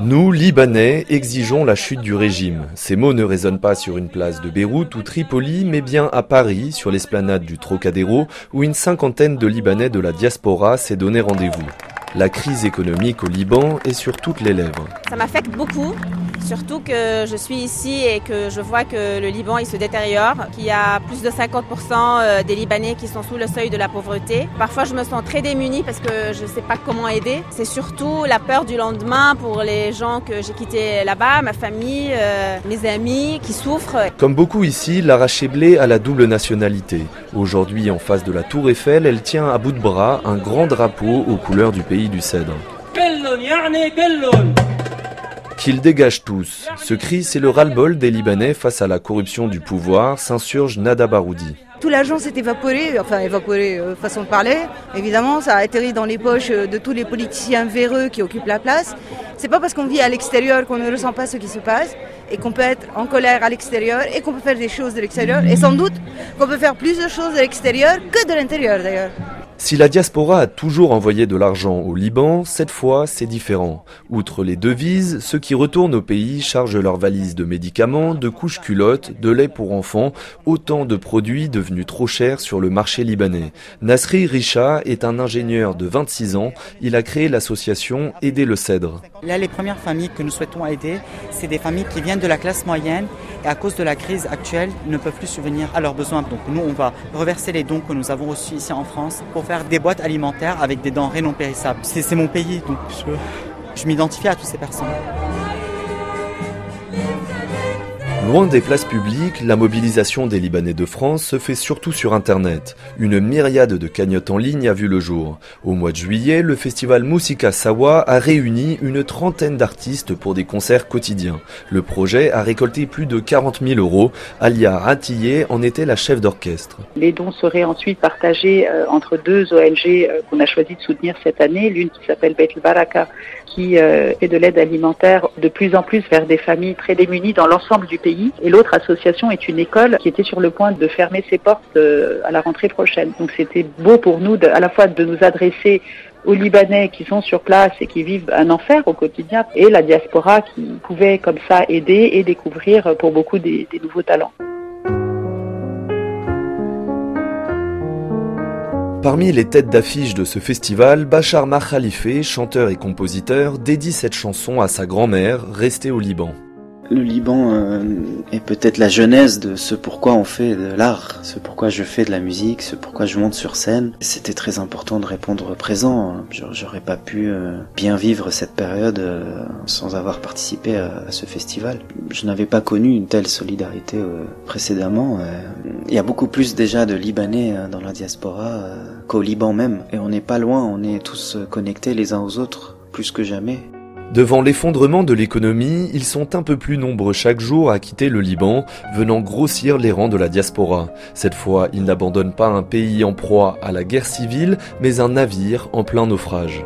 Nous, Libanais, exigeons la chute du régime. Ces mots ne résonnent pas sur une place de Beyrouth ou Tripoli, mais bien à Paris, sur l'esplanade du Trocadéro, où une cinquantaine de Libanais de la diaspora s'est donné rendez-vous. La crise économique au Liban est sur toutes les lèvres. Ça m'affecte beaucoup, surtout que je suis ici et que je vois que le Liban il se détériore, qu'il y a plus de 50% euh, des Libanais qui sont sous le seuil de la pauvreté. Parfois je me sens très démunie parce que je ne sais pas comment aider. C'est surtout la peur du lendemain pour les gens que j'ai quittés là-bas, ma famille, euh, mes amis qui souffrent. Comme beaucoup ici, Lara Cheblé a la double nationalité. Aujourd'hui, en face de la Tour Eiffel, elle tient à bout de bras un grand drapeau aux couleurs du pays du Cèdre. Qu'ils dégagent tous. Ce cri, c'est le ras-le-bol des Libanais face à la corruption du pouvoir, s'insurge Nada Baroudi. Tout l'argent s'est évaporé, enfin évaporé euh, façon de parler. Évidemment, ça a atterri dans les poches euh, de tous les politiciens véreux qui occupent la place. C'est pas parce qu'on vit à l'extérieur qu'on ne ressent pas ce qui se passe et qu'on peut être en colère à l'extérieur et qu'on peut faire des choses de l'extérieur et sans doute qu'on peut faire plus de choses de l'extérieur que de l'intérieur d'ailleurs. Si la diaspora a toujours envoyé de l'argent au Liban, cette fois c'est différent. Outre les devises, ceux qui retournent au pays chargent leurs valises de médicaments, de couches culottes, de lait pour enfants, autant de produits devenus trop chers sur le marché libanais. Nasri Richa est un ingénieur de 26 ans. Il a créé l'association Aider le Cèdre. Là, les premières familles que nous souhaitons aider, c'est des familles qui viennent de la classe moyenne et à cause de la crise actuelle ne peuvent plus subvenir à leurs besoins. Donc nous, on va reverser les dons que nous avons reçus ici en France pour faire des boîtes alimentaires avec des denrées non périssables. C'est mon pays, donc je, je m'identifie à toutes ces personnes. Loin des places publiques, la mobilisation des Libanais de France se fait surtout sur Internet. Une myriade de cagnottes en ligne a vu le jour. Au mois de juillet, le festival Moussika Sawa a réuni une trentaine d'artistes pour des concerts quotidiens. Le projet a récolté plus de 40 000 euros. Alia Ratillé en était la chef d'orchestre. Les dons seraient ensuite partagés euh, entre deux ONG euh, qu'on a choisi de soutenir cette année. L'une qui s'appelle Bet Baraka, qui euh, fait de l'aide alimentaire de plus en plus vers des familles très démunies dans l'ensemble du pays et l'autre association est une école qui était sur le point de fermer ses portes euh, à la rentrée prochaine. Donc c'était beau pour nous à la fois de nous adresser aux Libanais qui sont sur place et qui vivent un enfer au quotidien, et la diaspora qui pouvait comme ça aider et découvrir pour beaucoup des, nouveaux talents. Parmi les têtes d'affiche de ce festival, Bachar Makhalife, chanteur et compositeur, dédie cette chanson à sa grand-mère, restée au Liban. Le Liban euh, est peut-être la genèse de ce pourquoi on fait de l'art, ce pourquoi je fais de la musique, ce pourquoi je monte sur scène. C'était très important de répondre présent. J'aurais pas pu euh, bien vivre cette période euh, sans avoir participé à, ce festival. Je n'avais pas connu une telle solidarité précédemment. Il y a beaucoup plus déjà de Libanais dans la diaspora qu'au Liban même. Et on n'est pas loin, on est tous connectés les uns aux autres, plus que jamais. Devant l'effondrement de l'économie, ils sont un peu plus nombreux chaque jour à quitter le Liban, venant grossir les rangs de la diaspora. Cette fois, ils n'abandonnent pas un pays en proie à la guerre civile, mais un navire en plein naufrage.